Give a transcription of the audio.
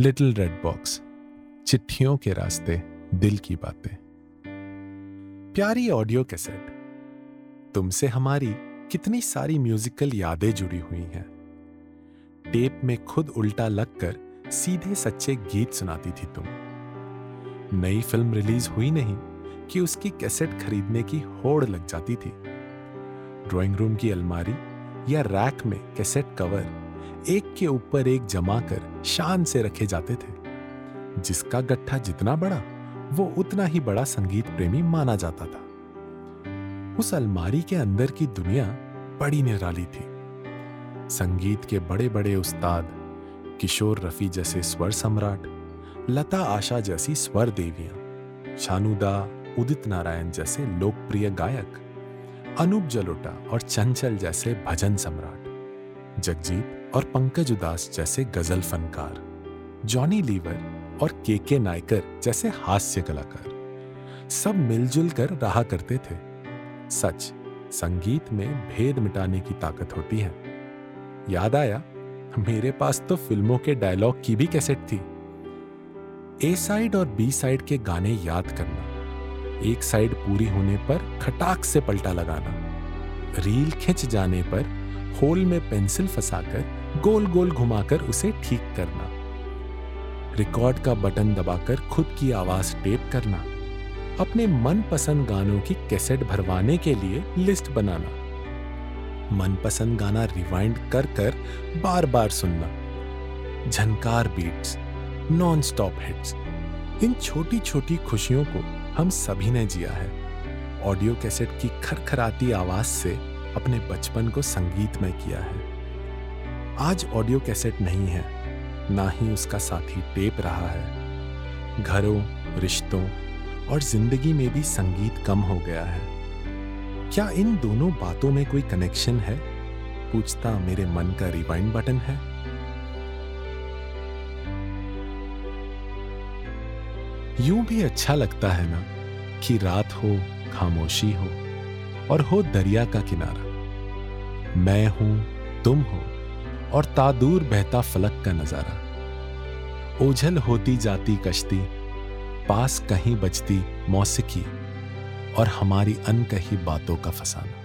Little red box, चिट्ठियों के रास्ते दिल की बातें। प्यारी ऑडियो कैसेट, तुमसे हमारी कितनी सारी म्यूजिकल यादें जुड़ी हुई हैं। टेप में खुद उल्टा लगकर सीधे सच्चे गीत सुनाती थी तुम। नई फ़िल्म रिलीज़ हुई नहीं कि उसकी कैसेट खरीदने की होड़ लग जाती थी। ड्राइंग रूम की अलमारी या रैक में कैसेट कवर एक के ऊपर एक जमा कर शान से रखे जाते थे। जिसका गट्ठा जितना बड़ा, वो उतना ही बड़ा संगीत प्रेमी माना जाता था। उस अलमारी के अंदर की दुनिया बड़ी निराली थी। संगीत के बड़े बड़े उस्ताद, किशोर रफी जैसे स्वर सम्राट, लता आशा जैसी स्वर देवियाँ, शानुदा, उदित नारायण जैसे लोकप्रिय गायक, अनूप जलोटा और चंचल जैसे भजन सम्राट, जगजीत और पंकज उदास जैसे गज़ल फनकार, जॉनी लीवर और के के नायकर जैसे हास्य कलाकार। सब मिलजुल कर रहा करते थे। सच, संगीत में भेद मिटाने की ताकत होती है। याद आया, मेरे पास तो फ़िल्मों के डायलॉग की भी कैसेट थी। ए साइड और बी साइड के गाने याद करना, एक साइड पूरी होने पर खटाक से पलटा लगाना, रील खिंच जाने पर होल में पेंसिल फंसाकर गोल गोल घुमाकर उसे ठीक करना। रिकॉर्ड का बटन दबाकर खुद की आवाज़ टेप करना। अपने मनपसंद गानों की कैसेट भरवाने के लिए लिस्ट बनाना। मनपसंद गाना रिवाइंड कर कर बार बार सुनना। Jhankaar beats non stop hits इन छोटी छोटी खुशियों को हम सभी ने जिया है। ऑडियो कैसेट की खरखराती आवाज़ से अपने बचपन को संगीतमय किया है। आज ऑडियो कैसेट नहीं है, ना ही उसका साथी टेप रहा है। घरों, रिश्तों और ज़िंदगी में भी संगीत कम हो गया है। क्या इन दोनों बातों में कोई कनेक्शन है? पूछता मेरे मन का रिवाइंड बटन है। यूँ भी अच्छा लगता है ना कि रात हो, खामोशी हो और हो दरिया का किनारा। मैं हूँ, तुम हो। और तादूर बहता फलक का नज़ारा। ओझल होती जाती कश्ती, पास कहीं बजती मौसिकी और हमारी अनकही बातों का फसाना।